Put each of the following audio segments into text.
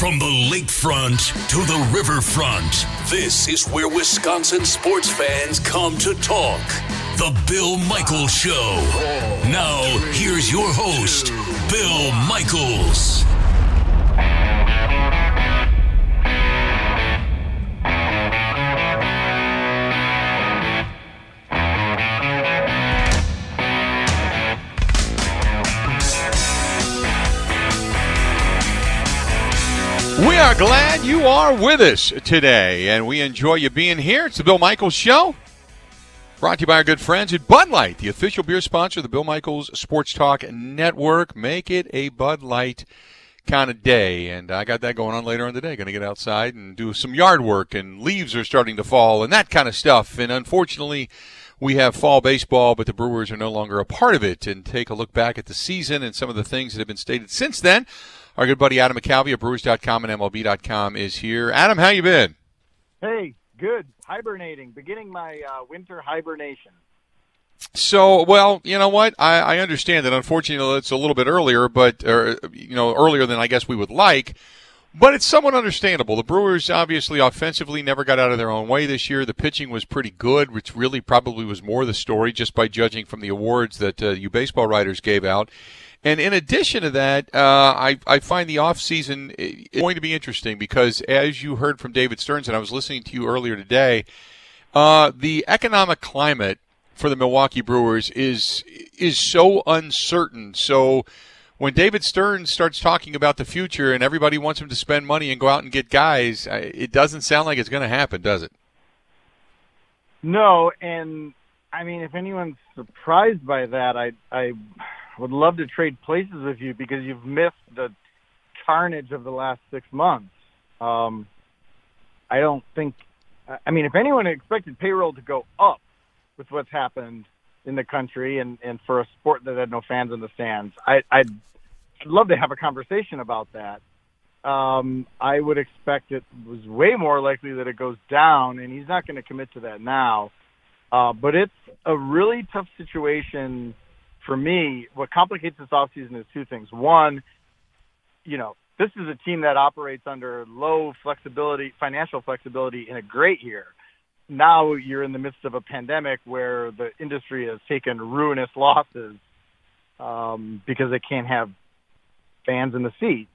From the lakefront to the riverfront, this is where Wisconsin sports fans come to talk. The Bill Michaels Show. Now, here's your host, Bill Michaels. Are glad you are with us today, and we enjoy you being here. It's the Bill Michaels Show, brought to you by our good friends at Bud Light, the official beer sponsor of the Bill Michaels Sports Talk Network. Make it a Bud Light kind of day, and I got that going on later on today. Going to get outside and do some yard work, and leaves are starting to fall, and that kind of stuff. And unfortunately, we have fall baseball, but the Brewers are no longer a part of it. And take a look back at the season and some of the things that have been stated since then. Our good buddy Adam McCalvy of Brewers.com and MLB.com is here. Adam, how you been? Hey, good. Hibernating, beginning my uh, winter hibernation. So, well, you know what? I, I understand that. Unfortunately, it's a little bit earlier, but or, you know, earlier than I guess we would like. But it's somewhat understandable. The Brewers obviously offensively never got out of their own way this year. The pitching was pretty good, which really probably was more the story, just by judging from the awards that uh, you baseball writers gave out. And in addition to that, uh, I, I find the offseason going to be interesting because, as you heard from David Stearns, and I was listening to you earlier today, uh, the economic climate for the Milwaukee Brewers is is so uncertain. So when David Stearns starts talking about the future and everybody wants him to spend money and go out and get guys, it doesn't sound like it's going to happen, does it? No, and I mean, if anyone's surprised by that, I I would love to trade places with you because you've missed the carnage of the last six months. Um, I don't think. I mean, if anyone expected payroll to go up with what's happened in the country and and for a sport that had no fans in the stands, I, I'd, I'd love to have a conversation about that. Um, I would expect it was way more likely that it goes down, and he's not going to commit to that now. Uh, but it's a really tough situation for me, what complicates this offseason is two things. One, you know, this is a team that operates under low flexibility, financial flexibility in a great year. Now you're in the midst of a pandemic where the industry has taken ruinous losses um, because they can't have fans in the seats.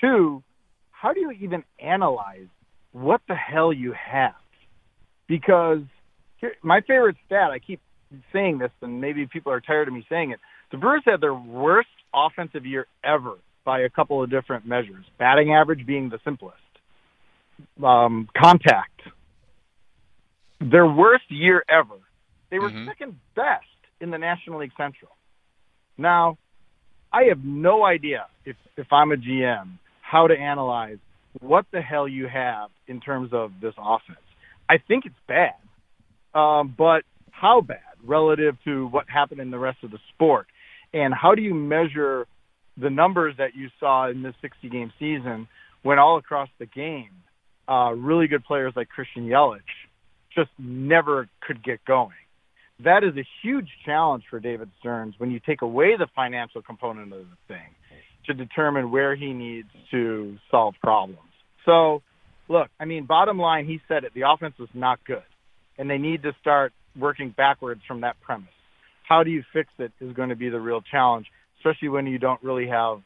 Two, how do you even analyze what the hell you have? Because here, my favorite stat, I keep saying this, and maybe people are tired of me saying it. The Brewers had their worst offensive year ever by a couple of different measures. Batting average being the simplest. Um, contact. Their worst year ever. They were mm-hmm. second best in the National League Central. Now, I have no idea if if I'm a GM how to analyze what the hell you have in terms of this offense. I think it's bad, um, but how bad? Relative to what happened in the rest of the sport? And how do you measure the numbers that you saw in this 60 game season when all across the game, uh, really good players like Christian Yelich just never could get going? That is a huge challenge for David Stearns when you take away the financial component of the thing to determine where he needs to solve problems. So, look, I mean, bottom line, he said it. The offense was not good and they need to start working backwards from that premise. How do you fix it is going to be the real challenge, especially when you don't really have,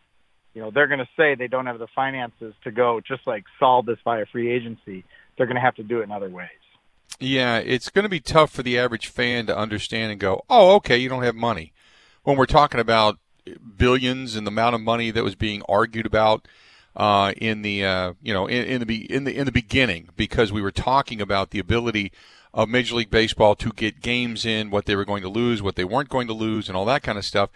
you know, they're going to say they don't have the finances to go just like solve this via free agency. They're going to have to do it in other ways. Yeah, it's going to be tough for the average fan to understand and go, "Oh, okay, you don't have money." When we're talking about billions and the amount of money that was being argued about uh, in the uh, you know in, in, the in the in the beginning, because we were talking about the ability of Major League Baseball to get games in, what they were going to lose, what they weren't going to lose, and all that kind of stuff.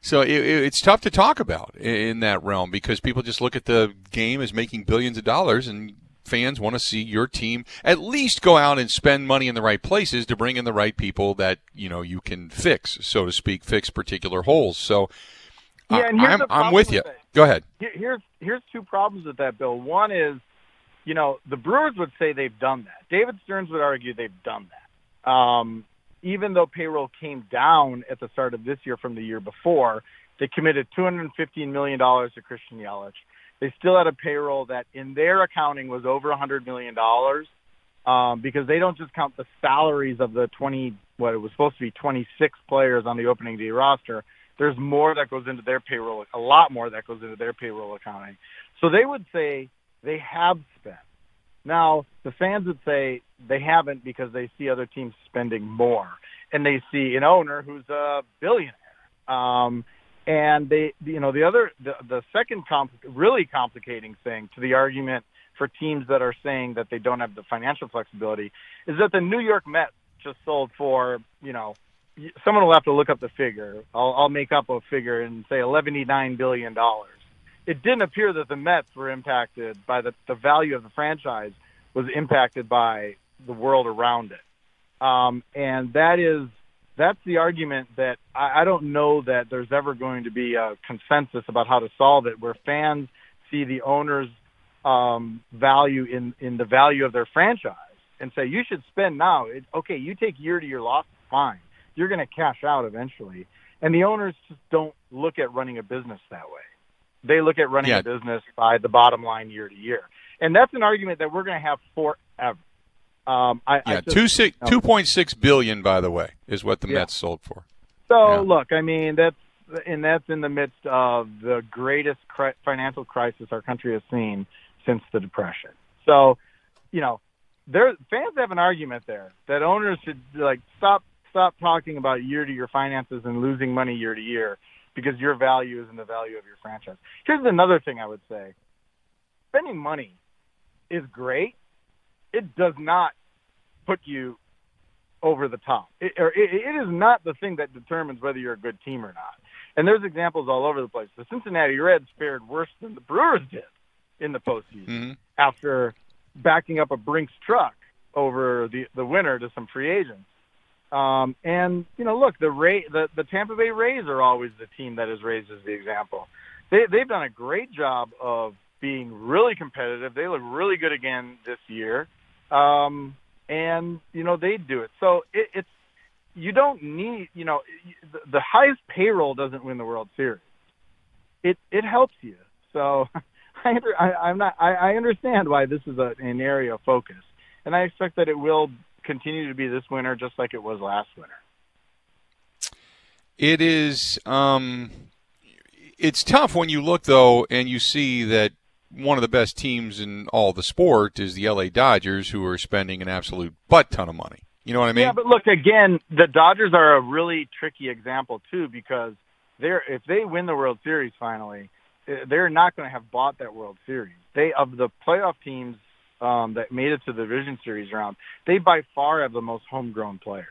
So it, it's tough to talk about in that realm because people just look at the game as making billions of dollars, and fans want to see your team at least go out and spend money in the right places to bring in the right people that you know you can fix, so to speak, fix particular holes. So yeah, and here's I'm, I'm with you. Go ahead. Here's here's two problems with that, Bill. One is, you know, the Brewers would say they've done that. David Stearns would argue they've done that. Um, even though payroll came down at the start of this year from the year before, they committed $215 million to Christian Yelich. They still had a payroll that in their accounting was over $100 million um, because they don't just count the salaries of the 20, what it was supposed to be 26 players on the opening day roster. There's more that goes into their payroll, a lot more that goes into their payroll accounting. So they would say they have spent. Now, the fans would say they haven't because they see other teams spending more. And they see an owner who's a billionaire. Um, and they, you know, the other, the, the second comp- really complicating thing to the argument for teams that are saying that they don't have the financial flexibility is that the New York Mets just sold for, you know, someone will have to look up the figure. I'll, I'll make up a figure and say $11.9 billion. It didn't appear that the Mets were impacted by the, the value of the franchise was impacted by the world around it. Um, and that is that's the argument that I, I don't know that there's ever going to be a consensus about how to solve it, where fans see the owners' um, value in in the value of their franchise and say you should spend now. It, okay, you take year to year loss, fine. You're going to cash out eventually, and the owners just don't look at running a business that way. They look at running yeah. a business by the bottom line year to year, and that's an argument that we're going to have forever. Um, I, yeah, I just, two six two point six billion, by the way, is what the Yeah. Mets sold for. So Yeah. look, I mean that's and that's in the midst of the greatest cri- financial crisis our country has seen since the Depression. So, you know, there fans have an argument there that owners should like stop stop talking about year to year finances and losing money year to year because your value is in the value of your franchise. Here's another thing I would say: spending money is great. It does not put you over the top. It, or it, it is not the thing that determines whether you're a good team or not. And there's examples all over the place. The Cincinnati Reds fared worse than the Brewers did in the postseason Mhm. after backing up a Brinks truck over the the winter to some free agents. Um, and you know, look, the Ray, the the Tampa Bay Rays are always the team that is raised as the example. They they've done a great job of being really competitive. They look really good again this year. Um, and you know they do it. So it, it's you don't need you know the, the highest payroll doesn't win the World Series. It it helps you. So I, I I'm not I, I understand why this is a, an area of focus, and I expect that it will continue to be this winter just like it was last winter. It is. Um, it's tough when you look though, and you see that one of the best teams in all the sport is the LA Dodgers, who are spending an absolute butt ton of money. You know what I mean? Yeah, but look again, the Dodgers are a really tricky example too because they're if they win the World Series finally, eh, they're not going to have bought that World Series. They of the playoff teams um, that made it to the Division Series round, they by far have the most homegrown players.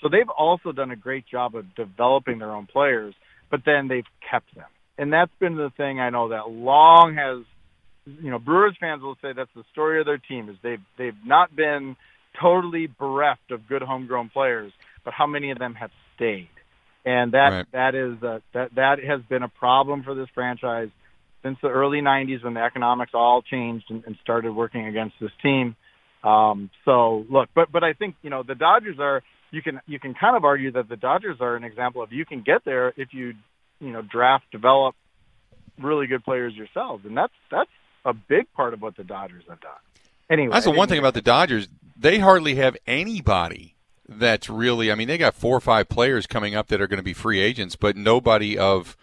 So they've also done a great job of developing their own players, but then they've kept them, and that's been the thing I know that long has. You know, Brewers fans will say that's the story of their team is they've they've not been totally bereft of good homegrown players, but how many of them have stayed? And that Right. that is uh, that that has been a problem for this franchise since the early '90s when the economics all changed and, and started working against this team. Um, so look, but but I think you know the Dodgers are you can you can kind of argue that the Dodgers are an example of you can get there if you you know draft develop really good players yourselves, and that's that's a big part of what the Dodgers have done. Anyway, That's the one thing about the Dodgers. they hardly have anybody that's really. I mean, they got four or five players coming up that are going to be free agents, but nobody of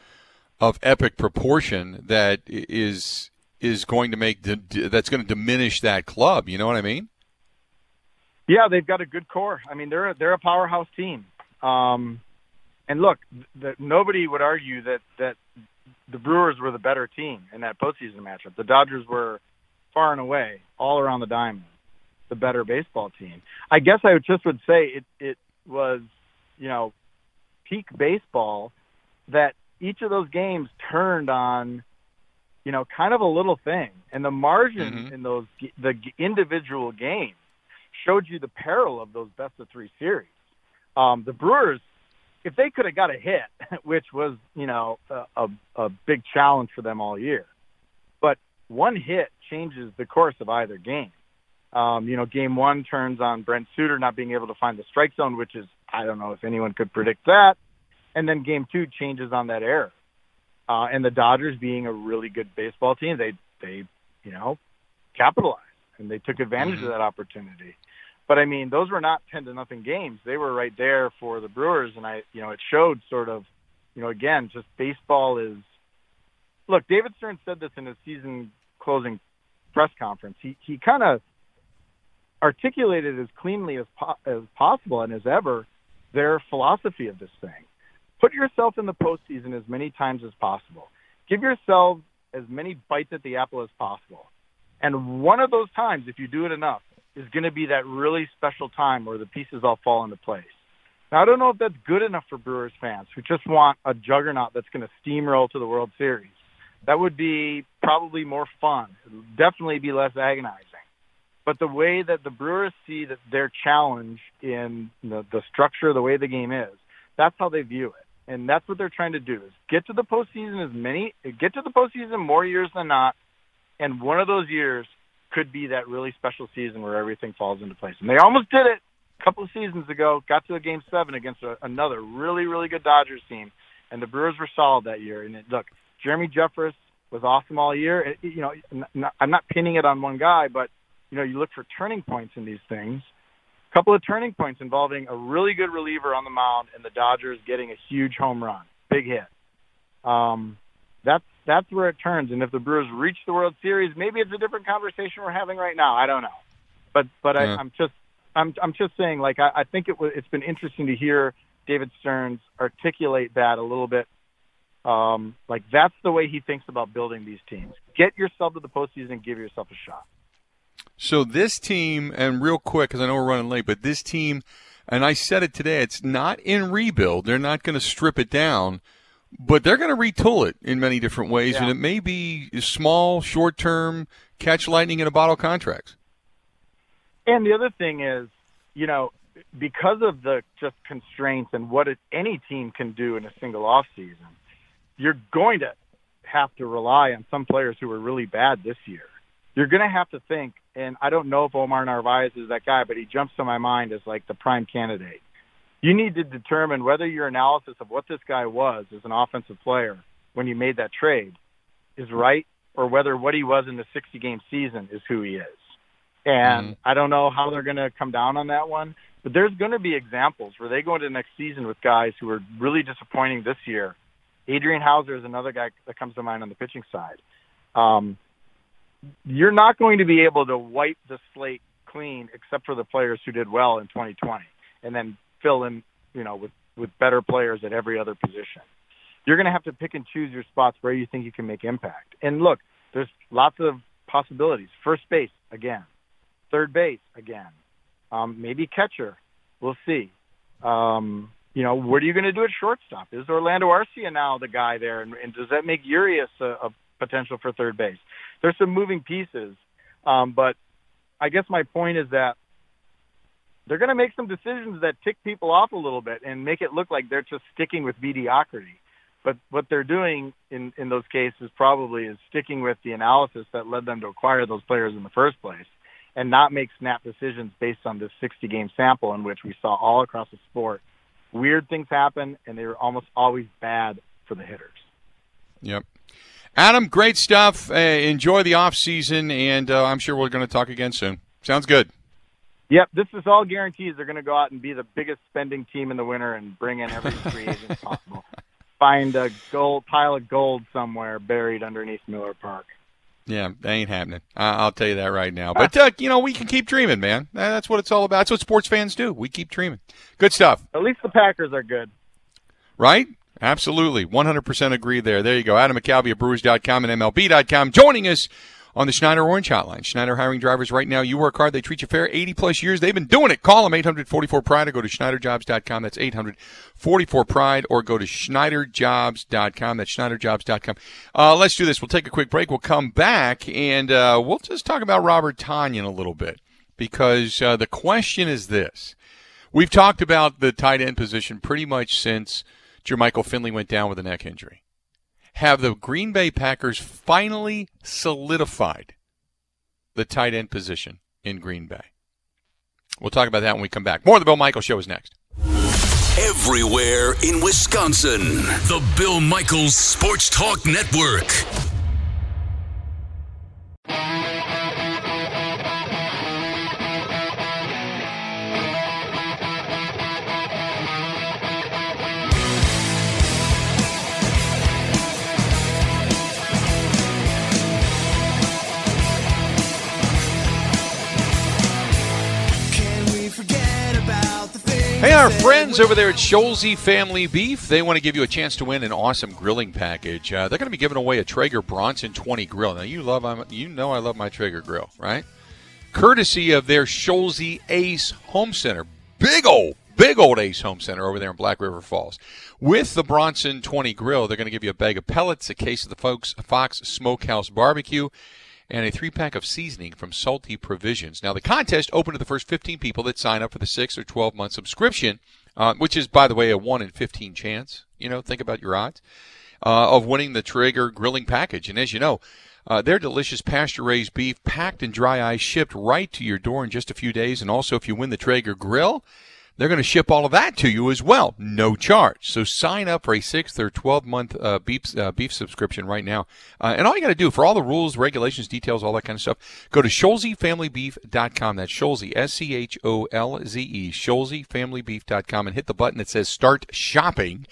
of epic proportion that is is going to make that's going to diminish that club. You know what I mean? Yeah, they've got a good core. I mean, they're a, they're a powerhouse team. Um, and look, the, nobody would argue that that the Brewers were the better team in that postseason matchup. The Dodgers were far and away, all around the diamond, the better baseball team. I guess I just would say it it was, you know, peak baseball that each of those games turned on, you know, kind of a little thing, and the margin mm-hmm. in those the individual games showed you the peril of those best of three series. Um, the Brewers, if they could have got a hit, which was you know a, a, big challenge for them all year, but one hit changes the course of either game. Um, you know, game one turns on Brent Suter not being able to find the strike zone, which is I don't know if anyone could predict that. And then game two changes on that error. Uh, and the Dodgers being a really good baseball team, they they you know capitalized and they took advantage mm-hmm. of that opportunity. But I mean, those were not ten to nothing games. They were right there for the Brewers, and I you know it showed sort of you know again just baseball is. Look, David Stearns said this in his season closing press conference. He he kind of articulated as cleanly as po- as possible and as ever their philosophy of this thing. Put yourself in the postseason as many times as possible. Give yourselves as many bites at the apple as possible. And one of those times, if you do it enough, is going to be that really special time where the pieces all fall into place. Now, I don't know if that's good enough for Brewers fans who just want a juggernaut that's going to steamroll to the World Series. That would be probably more fun. It would definitely be less agonizing. But the way that the Brewers see that their challenge in the, the structure, the way the game is, that's how they view it and that's what they're trying to do is get to the postseason as many get to the postseason more years than not, and one of those years could be that really special season where everything falls into place. And they almost did it a couple of seasons ago. Got to a game seven against a, another really really good Dodgers team, and the Brewers were solid that year. And it, look, Jeremy Jeffress was awesome all year. It, you know, I'm not pinning it on one guy, but you know, you look for turning points in these things couple of turning points involving a really good reliever on the mound and the Dodgers getting a huge home run, big hit. Um, that's that's where it turns. And if the Brewers reach the World Series, maybe it's a different conversation we're having right now. I don't know, but but yeah. I, I'm just I'm I'm just saying like I, I think it was it's been interesting to hear David Stearns articulate that a little bit. Um, like that's the way he thinks about building these teams. Get yourself to the postseason and give yourself a shot. So this team, and real quick, because I know we're running late, but this team, and I said it today, it's not in rebuild. They're not going to strip it down, but they're going to retool it in many different ways, yeah. and it may be small, short term, catch lightning in a bottle contracts. And the other thing is, you know, because of the just constraints and what any team can do in a single off season, you're going to have to rely on some players who were really bad this year. You're going to have to think and I don't know if Omar Narvaez is that guy, but he jumps to my mind as like the prime candidate. You need to determine whether your analysis of what this guy was as an offensive player when you made that trade is right, or whether what he was in the 60 game season is who he is. And mm-hmm. I don't know how they're going to come down on that one, but there's going to be examples where they go into the next season with guys who are really disappointing this year. Adrian Houser is another guy that comes to mind on the pitching side. Um, you're not going to be able to wipe the slate clean except for the players who did well in 2020 and then fill in, you know, with, with better players at every other position. You're going to have to pick and choose your spots where you think you can make impact. And look, there's lots of possibilities. First base, again. Third base, again. Um, maybe catcher. We'll see. Um, you know, what are you going to do at shortstop? Is Orlando Arcia now the guy there? And, and does that make Urias a, a potential for third base? there's some moving pieces. Um, but I guess my point is that they're going to make some decisions that tick people off a little bit and make it look like they're just sticking with mediocrity. But what they're doing in, in those cases probably is sticking with the analysis that led them to acquire those players in the first place and not make snap decisions based on this 60 game sample in which we saw all across the sport weird things happen and they were almost always bad for the hitters. Yep. Adam, great stuff. Uh, enjoy the off season, and uh, I'm sure we're going to talk again soon. Sounds good. Yep, this is all guarantees. They're going to go out and be the biggest spending team in the winter and bring in every free agent possible. Find a gold pile of gold somewhere buried underneath Miller Park. Yeah, that ain't happening. I'll tell you that right now. But uh, you know, we can keep dreaming, man. That's what it's all about. That's what sports fans do. We keep dreaming. Good stuff. At least the Packers are good. Right? Absolutely. 100% agree there. There you go. Adam McCalvy at Brewers.com and MLB.com joining us on the Schneider Orange Hotline. Schneider hiring drivers right now. You work hard, they treat you fair. 80 plus years. They've been doing it. Call them 844 Pride or go to SchneiderJobs.com. That's 844 Pride or go to SchneiderJobs.com. That's SchneiderJobs.com. Uh, let's do this. We'll take a quick break. We'll come back and uh, we'll just talk about Robert Tonyan a little bit because uh, the question is this. We've talked about the tight end position pretty much since Jermichael Finley went down with a neck injury have the Green Bay Packers finally solidified the tight end position in Green Bay? We'll talk about that when we come back. More of the Bill Michaels Show is next. Everywhere in Wisconsin, the Bill Michaels Sports Talk Network. Our friends over there at Scholze Family Beef, they want to give you a chance to win an awesome grilling package. Uh, they're going to be giving away a Traeger Bronson 20 grill. Now, you love, I you know, I love my Traeger grill, right? Courtesy of their Scholze Ace Home Center, big old, big old Ace Home Center over there in Black River Falls. With the Bronson 20 grill, they're going to give you a bag of pellets, a case of the Folks Fox Smokehouse Barbecue and a three pack of seasoning from Salty Provisions. Now, the contest open to the first 15 people that sign up for the 6 or 12 month subscription, uh, which is, by the way, a 1 in 15 chance. You know, think about your odds uh, of winning the Traeger grilling package. And as you know, uh, their delicious pasture raised beef packed in dry ice shipped right to your door in just a few days. And also, if you win the Traeger grill, they're going to ship all of that to you as well, no charge. So sign up for a sixth or 12 month uh, beef, uh, beef subscription right now. Uh, and all you got to do for all the rules, regulations, details, all that kind of stuff, go to ScholzeFamilyBeef.com. That's Scholze, S C H O L Z E, ScholzeFamilyBeef.com, and hit the button that says start shopping.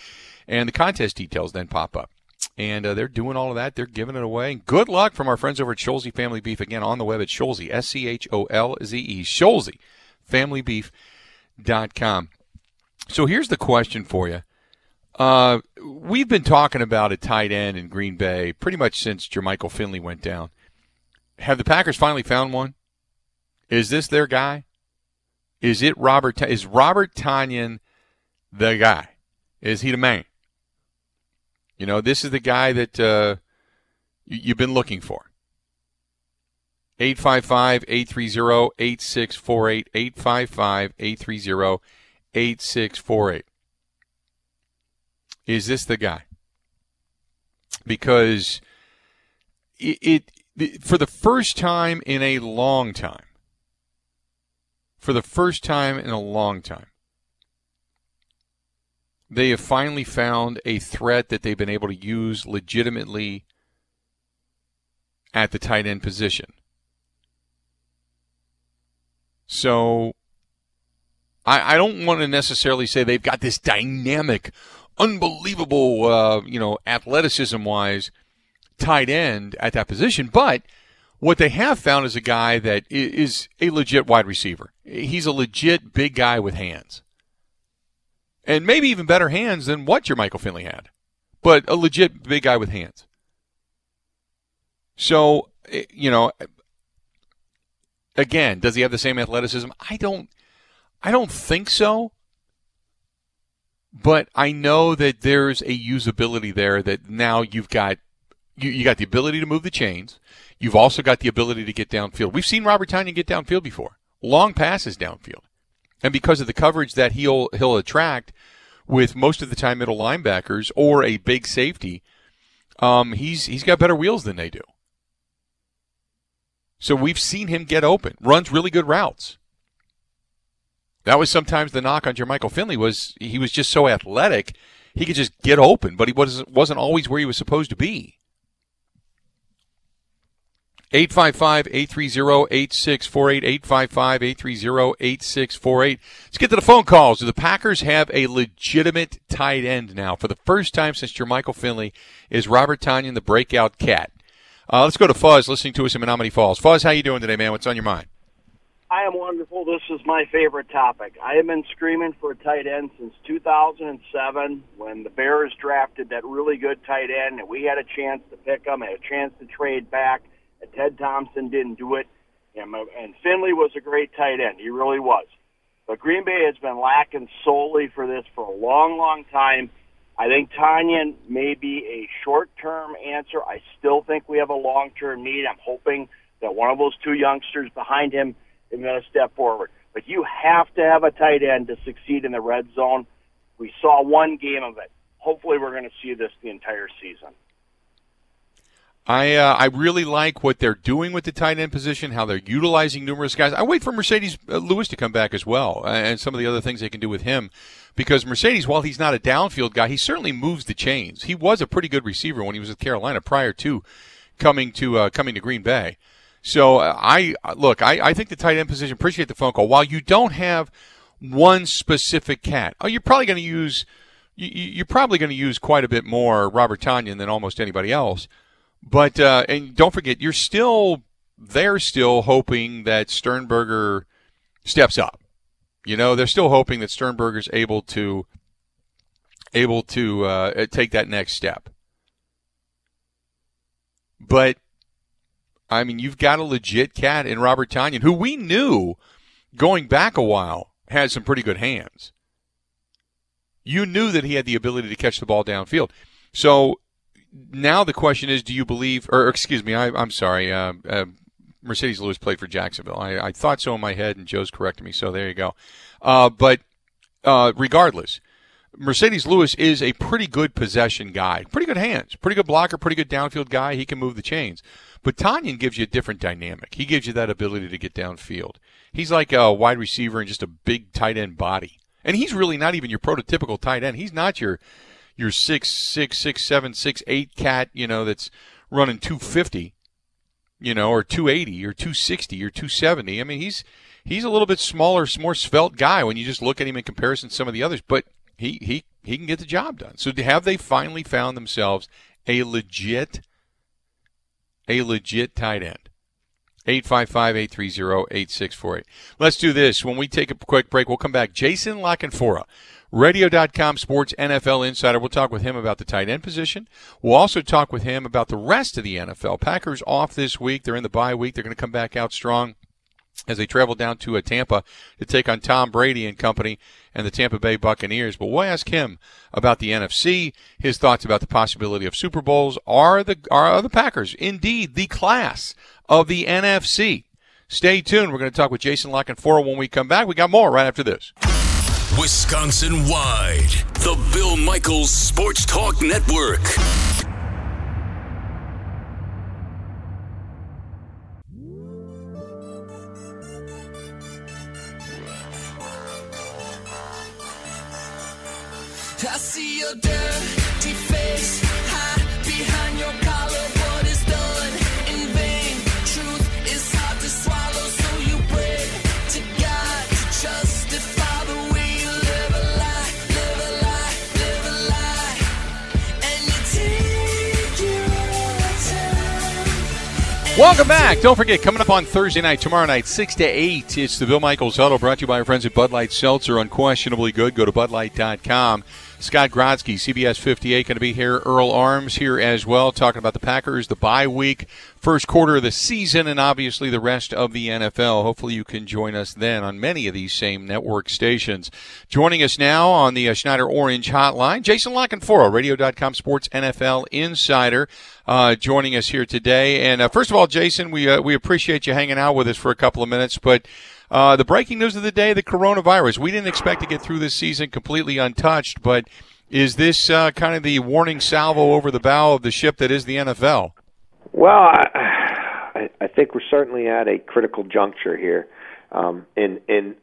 And the contest details then pop up and uh, they're doing all of that. They're giving it away. Good luck from our friends over at Scholze Family Beef. Again, on the web at Scholze, S C H O L Z E, Scholze Family Beef com. So here's the question for you. Uh, we've been talking about a tight end in Green Bay pretty much since Jermichael Finley went down. Have the Packers finally found one? Is this their guy? Is it Robert? Is Robert Tonyan the guy? Is he the man? You know, this is the guy that uh, you've been looking for. 855 830 8648. 855 830 8648. Is this the guy? Because it, it, for the first time in a long time, for the first time in a long time, they have finally found a threat that they've been able to use legitimately at the tight end position. So I, I don't want to necessarily say they've got this dynamic, unbelievable, uh, you know, athleticism wise tight end at that position, but what they have found is a guy that is a legit wide receiver. He's a legit big guy with hands. And maybe even better hands than what Jermichael Finley had. But a legit big guy with hands. So, eh, you know, Again, does he have the same athleticism? I don't I don't think so. But I know that there's a usability there that now you've got you, you got the ability to move the chains. You've also got the ability to get downfield. We've seen Robert Tonyan get downfield before. Long passes downfield. And because of the coverage that he'll he'll attract with most of the time middle linebackers or a big safety, um, he's he's got better wheels than they do. So we've seen him get open, runs really good routes. That was sometimes the knock on Jermichael Finley was he was just so athletic, he could just get open, but he wasn't wasn't always where he was supposed to be. 855 830 8648. 855 830 8648. Let's get to the phone calls. Do the Packers have a legitimate tight end now? For the first time since Jermichael Finley is Robert Tonyan the breakout cat. Uh, let's go to Fuzz listening to us in Menomonee Falls. Fuzz, how you doing today, man? What's on your mind? I am wonderful. This is my favorite topic. I have been screaming for a tight end since 2007 when the Bears drafted that really good tight end, and we had a chance to pick him, had a chance to trade back – and Ted Thompson didn't do it. And, and Finley was a great tight end. He really was. But Green Bay has been lacking solely for this for a long, long time. I think Tonyan may be a short-term answer. I still think we have a long-term need. I'm hoping that one of those two youngsters behind him is going to step forward. But you have to have a tight end to succeed in the red zone. We saw one game of it. Hopefully, we're going to see this the entire season. I uh, I really like what they're doing with the tight end position, how they're utilizing numerous guys. I wait for Marcedes uh, Lewis to come back as well, uh, and some of the other things they can do with him, because Marcedes, while he's not a downfield guy, he certainly moves the chains. He was a pretty good receiver when he was with Carolina prior to coming to uh, coming to Green Bay. So uh, I look, I, I think the tight end position. Appreciate the phone call. While you don't have one specific cat, oh, you're probably going to use you, are probably going to use quite a bit more Robert Tonyan than almost anybody else. But uh, and don't forget, you're still they're still hoping that Sternberger steps up. You know, they're still hoping that Sternberger's able to able to uh, take that next step. But I mean, you've got a legit cat in Robert Tonyan, who we knew going back a while had some pretty good hands. You knew that he had the ability to catch the ball downfield. So now the question is, do you believe, or excuse me, I, am sorry, uh, uh, Marcedes Lewis played for Jacksonville. I, I, thought so in my head, and Joe's corrected me, so there you go. Uh, but uh, regardless, Marcedes Lewis is a pretty good possession guy, pretty good hands, pretty good blocker, pretty good downfield guy. He can move the chains. But Tonyan gives you a different dynamic. He gives you that ability to get downfield. He's like a wide receiver and just a big tight end body. And he's really not even your prototypical tight end. He's not your your six six six seven six eight cat, you know, that's running two fifty, you know, or two eighty or two sixty or two seventy. I mean, he's he's a little bit smaller, more svelte guy when you just look at him in comparison to some of the others, but he he he can get the job done. So have they finally found themselves a legit a legit tight end? 855-830-8648. Let's do this. When we take a quick break, we'll come back. Jason La Canfora Radio.com Sports NFL Insider. We'll talk with him about the tight end position. We'll also talk with him about the rest of the NFL. Packers off this week. They're in the bye week. They're going to come back out strong as they travel down to uh, Tampa to take on Tom Brady and company and the Tampa Bay Buccaneers. But we'll ask him about the NFC, his thoughts about the possibility of Super Bowls. Are the are the Packers indeed the class of the NFC? Stay tuned. We're going to talk with Jason La Canfora when we come back. We got more right after this. Wisconsin wide, the Bill Michaels Sports Talk Network. I see your dirty Welcome back. Don't forget, coming up on Thursday night, tomorrow night, 6 to 8, it's the Bill Michaels Huddle brought to you by our friends at Bud Light Seltzer. Unquestionably good. Go to budlight.com. Scott Grodsky, CBS 58, going to be here. Earl Arms here as well, talking about the Packers, the bye week, first quarter of the season, and obviously the rest of the NFL. Hopefully, you can join us then on many of these same network stations. Joining us now on the uh, Schneider Orange Hotline, Jason La Canfora, Radio.com Sports NFL Insider, uh, joining us here today. And uh, first of all, Jason, we uh, we appreciate you hanging out with us for a couple of minutes, but. Uh, the breaking news of the day: the coronavirus. We didn't expect to get through this season completely untouched, but is this uh, kind of the warning salvo over the bow of the ship that is the NFL? Well, I, I think we're certainly at a critical juncture here um, in in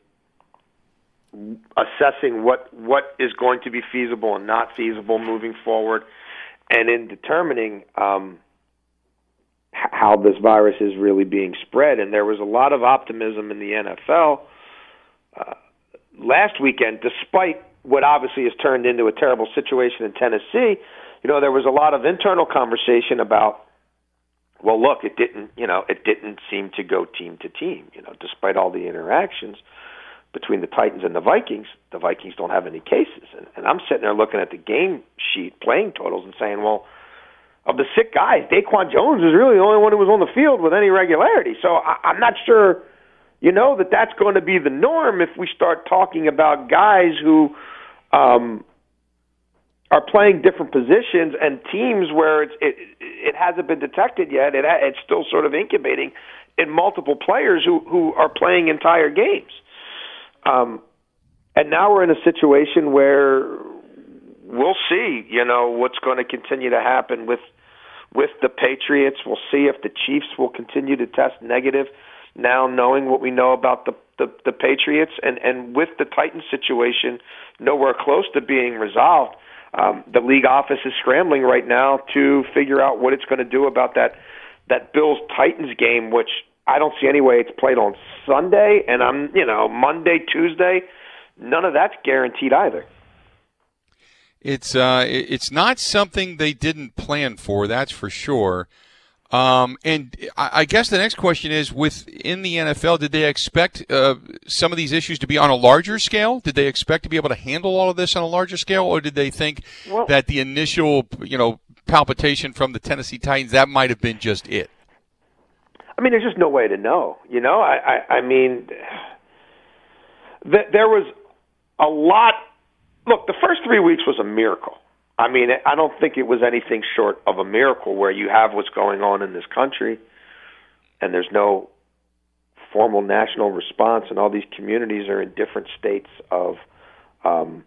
assessing what what is going to be feasible and not feasible moving forward, and in determining um, how this virus is really being spread. And there was a lot of optimism in the NFL uh, last weekend, despite what obviously has turned into a terrible situation in Tennessee. You know, there was a lot of internal conversation about well, look, it didn't, you know, it didn't seem to go team to team, you know, despite all the interactions between the Titans and the Vikings. The Vikings don't have any cases, and, and I'm sitting there looking at the game sheet, playing totals, and saying, well, of the sick guys, Daquan Jones is really the only one who was on the field with any regularity. So I, I'm not sure, you know, that that's going to be the norm if we start talking about guys who. Um, are playing different positions and teams where it's, it it hasn't been detected yet. It it's still sort of incubating in multiple players who who are playing entire games. Um, and now we're in a situation where we'll see, you know, what's going to continue to happen with with the Patriots. We'll see if the Chiefs will continue to test negative now knowing what we know about the the, the Patriots and and with the Titans situation nowhere close to being resolved um, the league office is scrambling right now to figure out what it's going to do about that that Bills Titans game, which I don't see any way it's played on Sunday, and I'm you know Monday, Tuesday. None of that's guaranteed either. It's uh, it's not something they didn't plan for, that's for sure. Um, and I guess the next question is: within the NFL, did they expect uh, some of these issues to be on a larger scale? Did they expect to be able to handle all of this on a larger scale, or did they think well, that the initial, you know, palpitation from the Tennessee Titans that might have been just it? I mean, there's just no way to know. You know, I, I, I mean, th- there was a lot. Look, the first three weeks was a miracle. I mean, I don't think it was anything short of a miracle where you have what's going on in this country and there's no formal national response, and all these communities are in different states of um,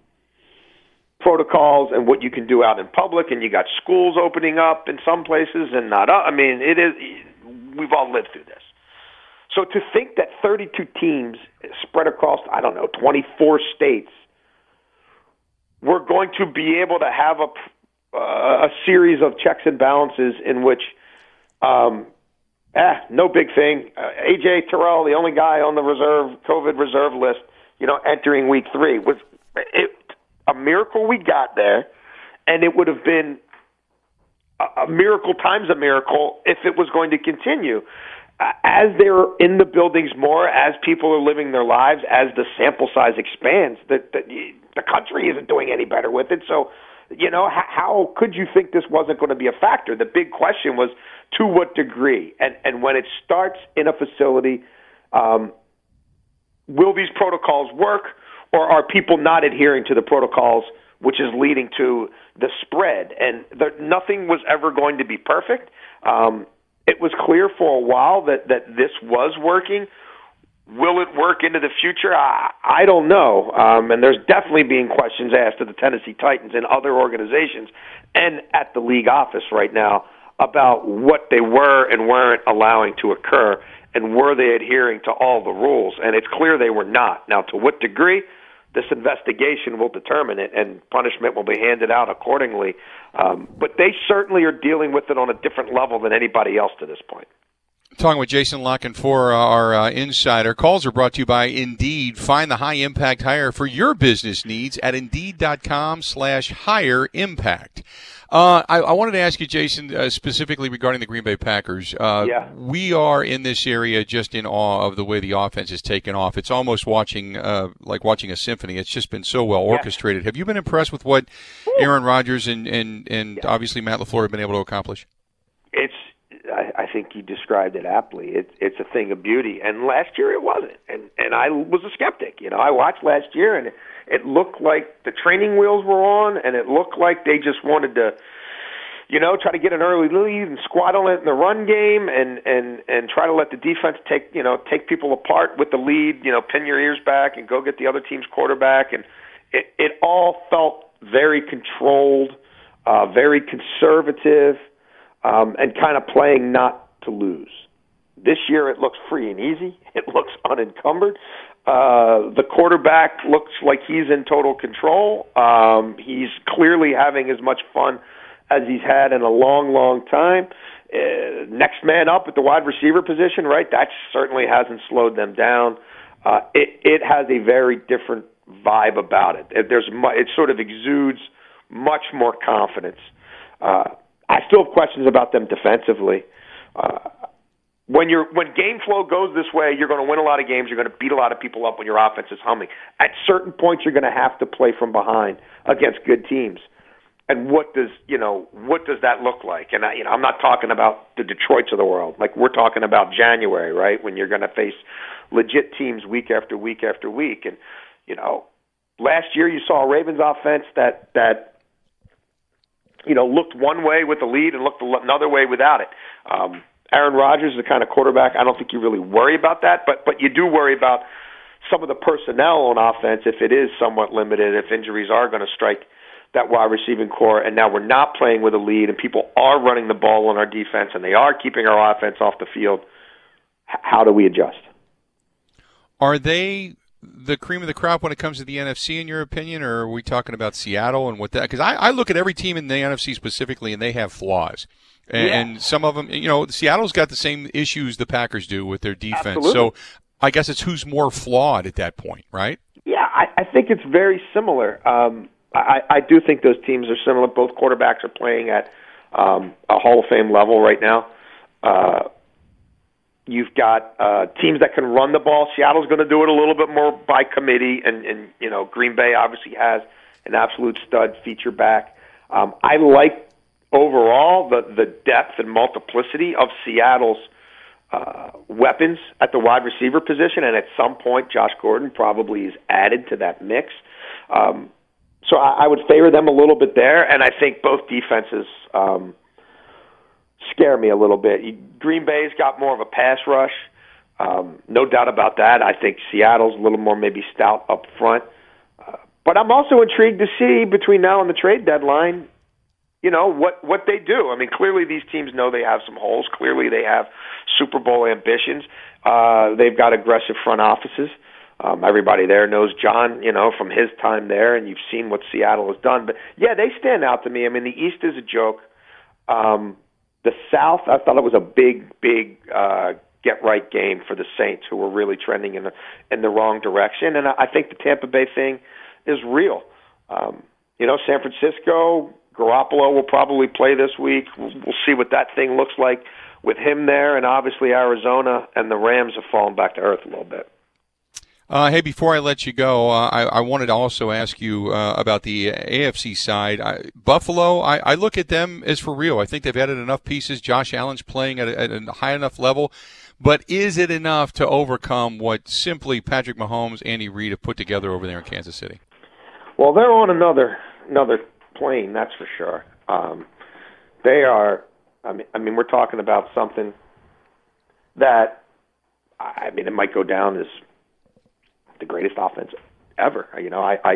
protocols and what you can do out in public, and you got schools opening up in some places and not. I mean, it is. We've all lived through this. So to think that 32 teams spread across, I don't know, 24 states we're going to be able to have a uh, a series of checks and balances in which, um, eh, no big thing. Uh, AJ Terrell, the only guy on the reserve COVID reserve list, you know, entering week three was it, a miracle we got there, and it would have been a, miracle times a miracle if it was going to continue. as they're in the buildings more, as people are living their lives, as the sample size expands, that the country isn't doing any better with it. So, you know, how, how could you think this wasn't going to be a factor? The big question was to what degree, and and when it starts in a facility, um, will these protocols work, or are people not adhering to the protocols? Which is leading to the spread, and the, nothing was ever going to be perfect. Um, it was clear for a while that that this was working Will it work into the future? I, I don't know. Um, and there's definitely being questions asked of the Tennessee Titans and other organizations and at the league office right now about what they were and weren't allowing to occur and were they adhering to all the rules. And it's clear they were not. Now, to what degree? This investigation will determine it, and punishment will be handed out accordingly. Um, but they certainly are dealing with it on a different level than anybody else to this point. Talking with Jason La Canfora, our uh, insider. Calls are brought to you by Indeed. Find the high impact hire for your business needs at Indeed.com slash hire impact. Uh, I, I, wanted to ask you, Jason, uh, specifically regarding the Green Bay Packers. Uh, yeah. We are in this area just in awe of the way the offense has taken off. It's almost watching, uh, like watching a symphony. It's just been so well orchestrated. Yeah. Have you been impressed with what Aaron Rodgers and, and, and yeah. obviously Matt LaFleur have been able to accomplish? It's I, I think you described it aptly. It's it's a thing of beauty, and last year it wasn't, and and I was a skeptic. You know, I watched last year, and it, it looked like the training wheels were on, and it looked like they just wanted to, you know, try to get an early lead and squaddle it in the run game, and and and try to let the defense take you know take people apart with the lead. You know, pin your ears back and go get the other team's quarterback, and it it all felt very controlled, uh, very conservative um, and kind of playing not to lose. This year it looks free and easy. It looks unencumbered. Uh, the quarterback looks like he's in total control. Um, he's clearly having as much fun as he's had in a long, long time. uh, next man up at the wide receiver position, right? That certainly hasn't slowed them down. Uh, it it has a very different vibe about it. There's it sort of exudes much more confidence. Uh, I still have questions about them defensively. Uh, when you're when game flow goes this way, you're going to win a lot of games. You're going to beat a lot of people up when your offense is humming. At certain points, you're going to have to play from behind against good teams. And what does you know what does that look like? And I, you know, I'm not talking about the Detroits of the world. Like we're talking about January, right? When you're going to face legit teams week after week after week. And you know, last year you saw a Ravens offense that that you know looked one way with the lead and looked another way without it. Um, Aaron Rodgers is the kind of quarterback I don't think you really worry about that, but but you do worry about some of the personnel on offense if it is somewhat limited, if injuries are going to strike that wide receiving corps, and now we're not playing with a lead, and people are running the ball on our defense, and they are keeping our offense off the field. How do we adjust? Are they the cream of the crop when it comes to the NFC, in your opinion, or are we talking about Seattle and what that? Because I, I look at every team in the NFC specifically, and they have flaws. And, yeah. and, some of them, you know, Seattle's got the same issues the Packers do with their defense. Absolutely. So I guess it's who's more flawed at that point, right? Yeah, I, I think it's very similar. Um, I, I do think those teams are similar. Both quarterbacks are playing at um, a Hall of Fame level right now. Uh, you've got uh, teams that can run the ball. Seattle's going to do it a little bit more by committee, and, and you know Green Bay obviously has an absolute stud feature back. Um, I like overall the the depth and multiplicity of Seattle's uh, weapons at the wide receiver position, and at some point, Josh Gordon probably is added to that mix. Um, so I, I would favor them a little bit there, and I think both defenses um, scare me a little bit. Green Bay's got more of a pass rush, um, no doubt about that. I think Seattle's a little more maybe stout up front. Uh, but I'm also intrigued to see between now and the trade deadline you know what what they do. I mean, clearly these teams know they have some holes. Clearly they have Super Bowl ambitions. Uh, they've got aggressive front offices. Um, everybody there knows John, you know, from his time there, and you've seen what Seattle has done. But yeah, they stand out to me. I mean, the East is a joke. Um, the South, I thought it was a big, big uh, get right game for the Saints, who were really trending in the in the wrong direction. And I, I think the Tampa Bay thing is real. Um, you know, San Francisco Garoppolo will probably play this week. We'll, we'll see what that thing looks like with him there, and obviously Arizona and the Rams have fallen back to earth a little bit. Uh, hey, before I let you go, uh, I, I, wanted to also ask you uh, about the AFC side. I, Buffalo, I, I, look at them as for real. I think they've added enough pieces. Josh Allen's playing at a, at a high enough level. But is it enough to overcome what simply Patrick Mahomes, Andy Reid have put together over there in Kansas City? Well, they're on another another plane, that's for sure. Um, they are. I mean, I mean, we're talking about something that I mean, it might go down as the greatest offense ever. You know, I, I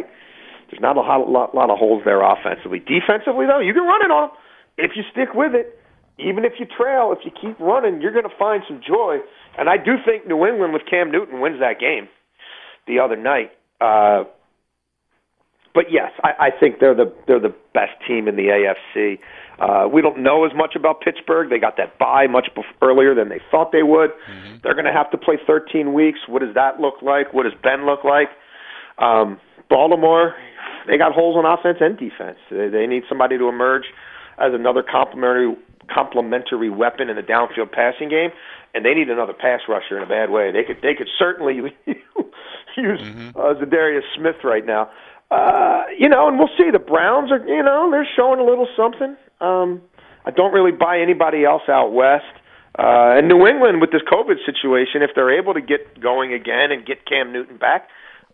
there's not a lot, lot, lot of holes there offensively. Defensively, though, you can run it on them if you stick with it. Even if you trail, if you keep running, you're going to find some joy. And I do think New England with Cam Newton wins that game the other night. Uh, but yes, I, I think they're the they're the best team in the AFC. Uh, we don't know as much about Pittsburgh. They got that bye much before, earlier than they thought they would. Mm-hmm. They're going to have to play 13 weeks. What does that look like? What does Ben look like? Um, Baltimore, they got holes on offense and defense. They, they need somebody to emerge as another complementary complementary weapon in the downfield passing game, and they need another pass rusher in a bad way. They could they could certainly use mm-hmm. uh, Za'Darius Smith right now. Uh, you know, and we'll see. The Browns are, you know, they're showing a little something. Um, I don't really buy anybody else out west. Uh, and New England with this COVID situation, if they're able to get going again and get Cam Newton back,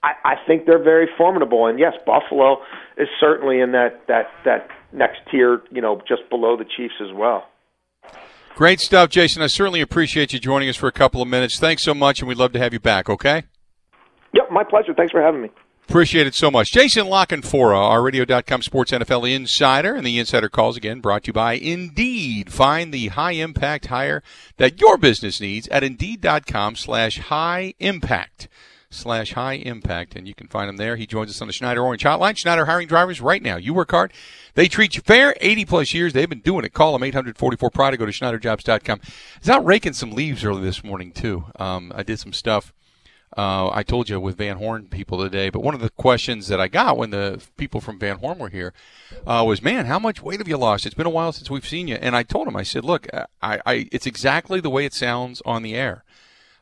I, I think they're very formidable. And yes, Buffalo is certainly in that that that next tier, you know, just below the Chiefs as well. Great stuff, Jason. I certainly appreciate you joining us for a couple of minutes. Thanks so much, and we'd love to have you back. Okay. Yep, my pleasure. Thanks for having me. Appreciate it so much. Jason La Canfora, our radio.com sports NFL insider, and the insider calls again brought to you by Indeed. Find the high impact hire that your business needs at Indeed.com slash high impact. slash high impact, and you can find him there. He joins us on the Schneider Orange Hotline. Schneider hiring drivers right now. You work hard. They treat you fair. 80 plus years. They've been doing it. Call them 844 Pride. Go to SchneiderJobs.com. I was out raking some leaves early this morning, too. Um, I did some stuff. Uh, I told you with Van Horn people today, but one of the questions that I got when the people from Van Horn were here uh, was, "Man, how much weight have you lost? It's been a while since we've seen you." And I told him, I said, "Look, I, I it's exactly the way it sounds on the air."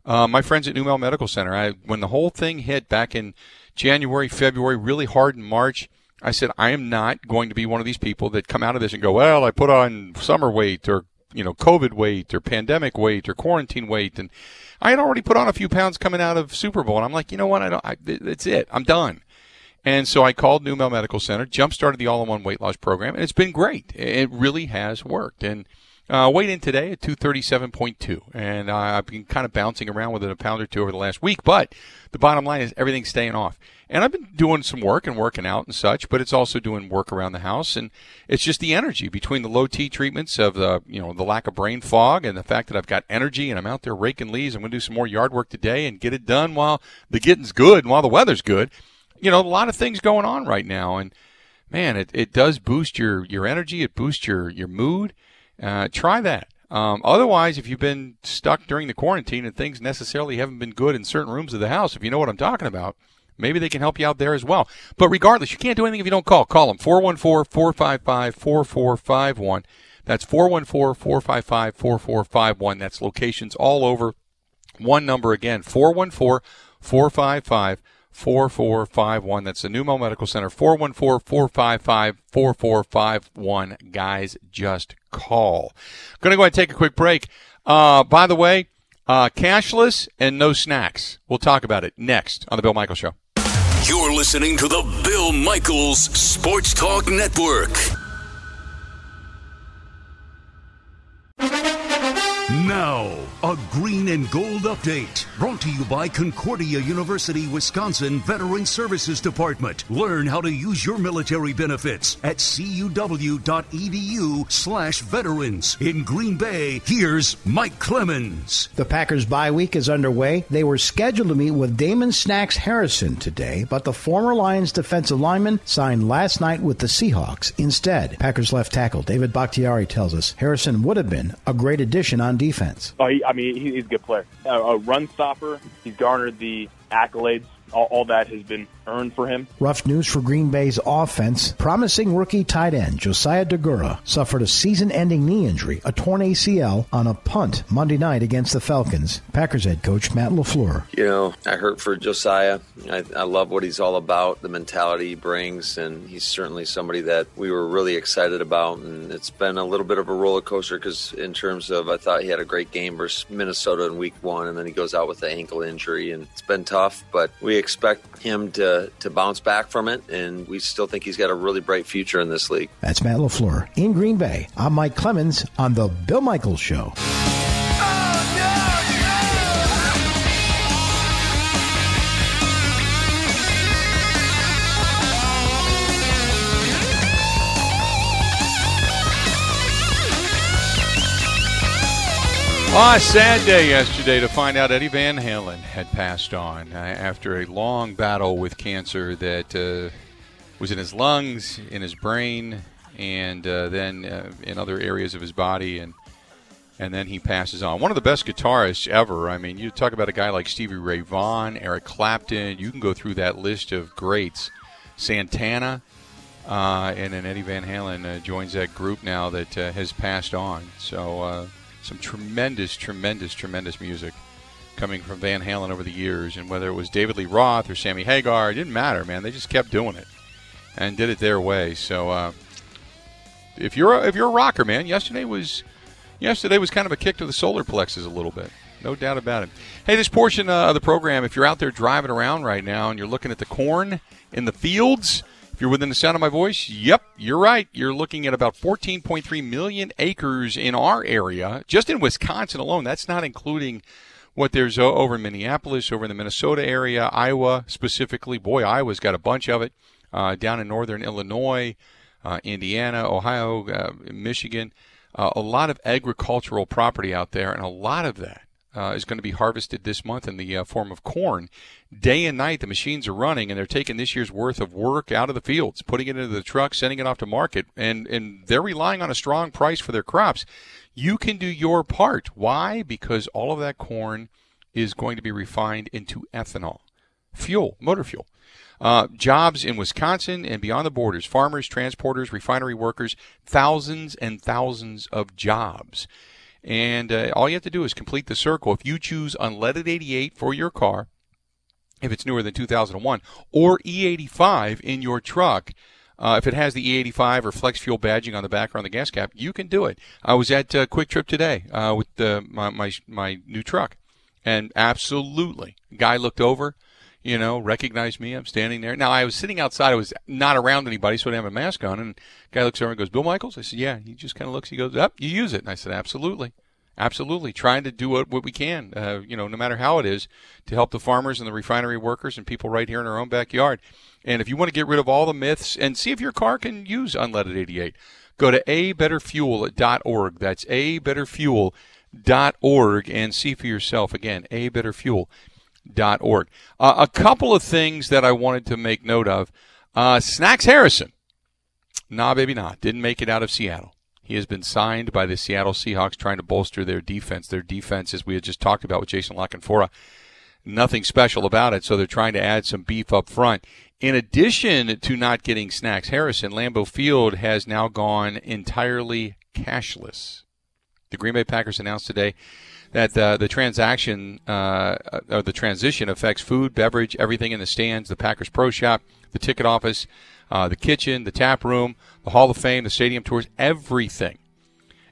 Uh, my friends at NuMale Medical Center, I, when the whole thing hit back in January, February, really hard in March, I said, I am not going to be one of these people that come out of this and go, well, I put on summer weight or, you know, COVID weight or pandemic weight or quarantine weight. And I had already put on a few pounds coming out of Super Bowl. And I'm like, you know what? I don't, I, that's it. I'm done. And so I called NuMale Medical Center, jump started the all in one weight loss program, and it's been great. It really has worked. And uh, weighed in today at 237.2, and uh, I've been kind of bouncing around with it a pound or two over the last week. But the bottom line is everything's staying off, and I've been doing some work and working out and such. But it's also doing work around the house, and it's just the energy between the low T treatments of the you know the lack of brain fog and the fact that I've got energy and I'm out there raking leaves. I'm going to do some more yard work today and get it done while the getting's good and while the weather's good. You know, a lot of things going on right now, and man, it, it does boost your your energy. It boosts your your mood uh, try that. Um, otherwise, if you've been stuck during the quarantine and things necessarily haven't been good in certain rooms of the house, if you know what I'm talking about, maybe they can help you out there as well. But regardless, you can't do anything if you don't call. Call them 414 455 4451. That's 414 455 4451. That's locations all over. One number again 414 455 4451. That's the NuMale Medical Center, 414 455 4451. Guys, just call. Going to go ahead and take a quick break. Uh, by the way, uh, cashless and no snacks. We'll talk about it next on The Bill Michaels Show. You're listening to The Bill Michaels Sports Talk Network. Now, a green and gold update brought to you by Concordia University, Wisconsin Veteran Services Department. Learn how to use your military benefits at cuw.edu slash veterans. In Green Bay, here's Mike Clemens. The Packers bye week is underway. They were scheduled to meet with Damon Snacks Harrison today, but the former Lions defensive lineman signed last night with the Seahawks instead. Packers left tackle David Bakhtiari tells us Harrison would have been a great addition on defense. Oh, he, I mean, he, he's a good player. Uh, a run stopper. He's garnered the accolades. All, all that has been earned for him. Rough news for Green Bay's offense. Promising rookie tight end Josiah Deguara suffered a season-ending knee injury, a torn ACL, on a punt Monday night against the Falcons. Packers head coach Matt LaFleur. You know, I hurt for Josiah. I, I love what he's all about, the mentality he brings, and he's certainly somebody that we were really excited about. And it's been a little bit of a roller coaster because, in terms of, I thought he had a great game versus Minnesota in Week One, and then he goes out with the ankle injury, and it's been tough. But we expect him to to bounce back from it, and we still think he's got a really bright future in this league. That's Matt LaFleur. In Green Bay, I'm Mike Clemens on The Bill Michaels Show. Ah, sad day yesterday to find out Eddie Van Halen had passed on uh, after a long battle with cancer that uh, was in his lungs, in his brain, and uh, then uh, in other areas of his body, and and then he passes on. One of the best guitarists ever. I mean, you talk about a guy like Stevie Ray Vaughan, Eric Clapton. You can go through that list of greats. Santana. Uh, and then Eddie Van Halen uh, joins that group now that has passed on. So some tremendous, tremendous, tremendous music coming from Van Halen over the years. And whether it was David Lee Roth or Sammy Hagar, it didn't matter, man. They just kept doing it and did it their way. So uh, if you're a, if you're a rocker, man, yesterday was yesterday was kind of a kick to the solar plexus a little bit. No doubt about it. Hey, this portion uh, of the program, if you're out there driving around right now and you're looking at the corn in the fields, if you're within the sound of my voice, yep, you're right. You're looking at about 14.3 million acres in our area, just in Wisconsin alone. That's not including what there's over in Minneapolis, over in the Minnesota area, Iowa specifically. Boy, Iowa's got a bunch of it. Uh, down in northern Illinois, uh, Indiana, Ohio, uh, Michigan. Uh, a lot of agricultural property out there, and a lot of that uh, is going to be harvested this month in the uh, form of corn. Day and night, the machines are running, and they're taking this year's worth of work out of the fields, putting it into the truck, sending it off to market, and and they're relying on a strong price for their crops. You can do your part. Why? Because all of that corn is going to be refined into ethanol, fuel, motor fuel. Uh, jobs in Wisconsin and beyond the borders, farmers, transporters, refinery workers, thousands and thousands of jobs. And uh, all you have to do is complete the circle. If you choose unleaded 88 for your car, if it's newer than 2001, or E85 in your truck, uh, if it has the E85 or flex fuel badging on the back or on the gas cap, you can do it. I was at uh, Kwik Trip today uh, with my, my my new truck, and absolutely, guy looked over, you know, recognized me. I'm standing there. Now I was sitting outside. I was not around anybody, so I didn't have a mask on. And guy looks over and goes, "Bill Michaels." I said, "Yeah." He just kind of looks. He goes, "Up, you use it." And I said, "Absolutely." Absolutely, trying to do what, what we can, uh, you know, no matter how it is, to help the farmers and the refinery workers and people right here in our own backyard. And if you want to get rid of all the myths and see if your car can use unleaded 88, go to abetterfuel.org. That's abetterfuel.org and see for yourself. Again, abetterfuel.org. Uh, a couple of things that I wanted to make note of. Uh, Snacks Harrison. Nah, baby, nah. Didn't make it out of Seattle. He has been signed by the Seattle Seahawks trying to bolster their defense. Their defense, as we had just talked about with Jason La Canfora, nothing special about it, so they're trying to add some beef up front. In addition to not getting Snacks Harrison, Lambeau Field has now gone entirely cashless. The Green Bay Packers announced today that uh, the transaction uh, or the transition affects food, beverage, everything in the stands, the Packers Pro Shop, the ticket office, uh, the kitchen, the tap room, the Hall of Fame, the stadium tours, everything.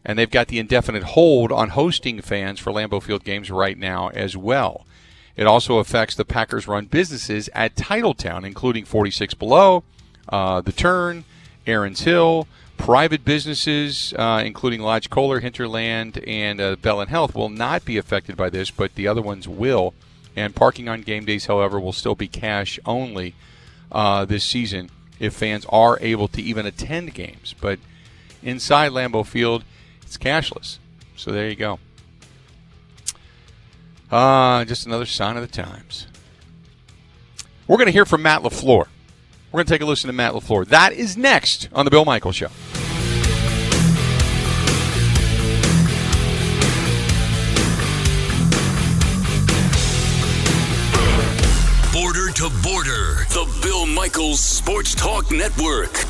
And they've got the indefinite hold on hosting fans for Lambeau Field games right now as well. It also affects the Packers run businesses at Titletown, including 46 Below, uh, The Turn, Ariens Hill. Private businesses, uh, including Lodge Kohler, Hinterland, and uh, Bellin Health, will not be affected by this, but the other ones will. And parking on game days, however, will still be cash only uh, this season if fans are able to even attend games. But inside Lambeau Field, it's cashless. So there you go. Uh, just another sign of the times. We're going to hear from Matt LaFleur. We're going to take a listen to Matt LaFleur. That is next on The Bill Michaels Show. Border to border, the Bill Michaels Sports Talk Network.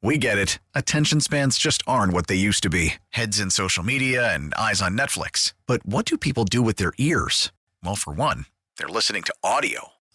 We get it. Attention spans just aren't what they used to be heads in social media and eyes on Netflix. But what do people do with their ears? Well, for one, they're listening to audio.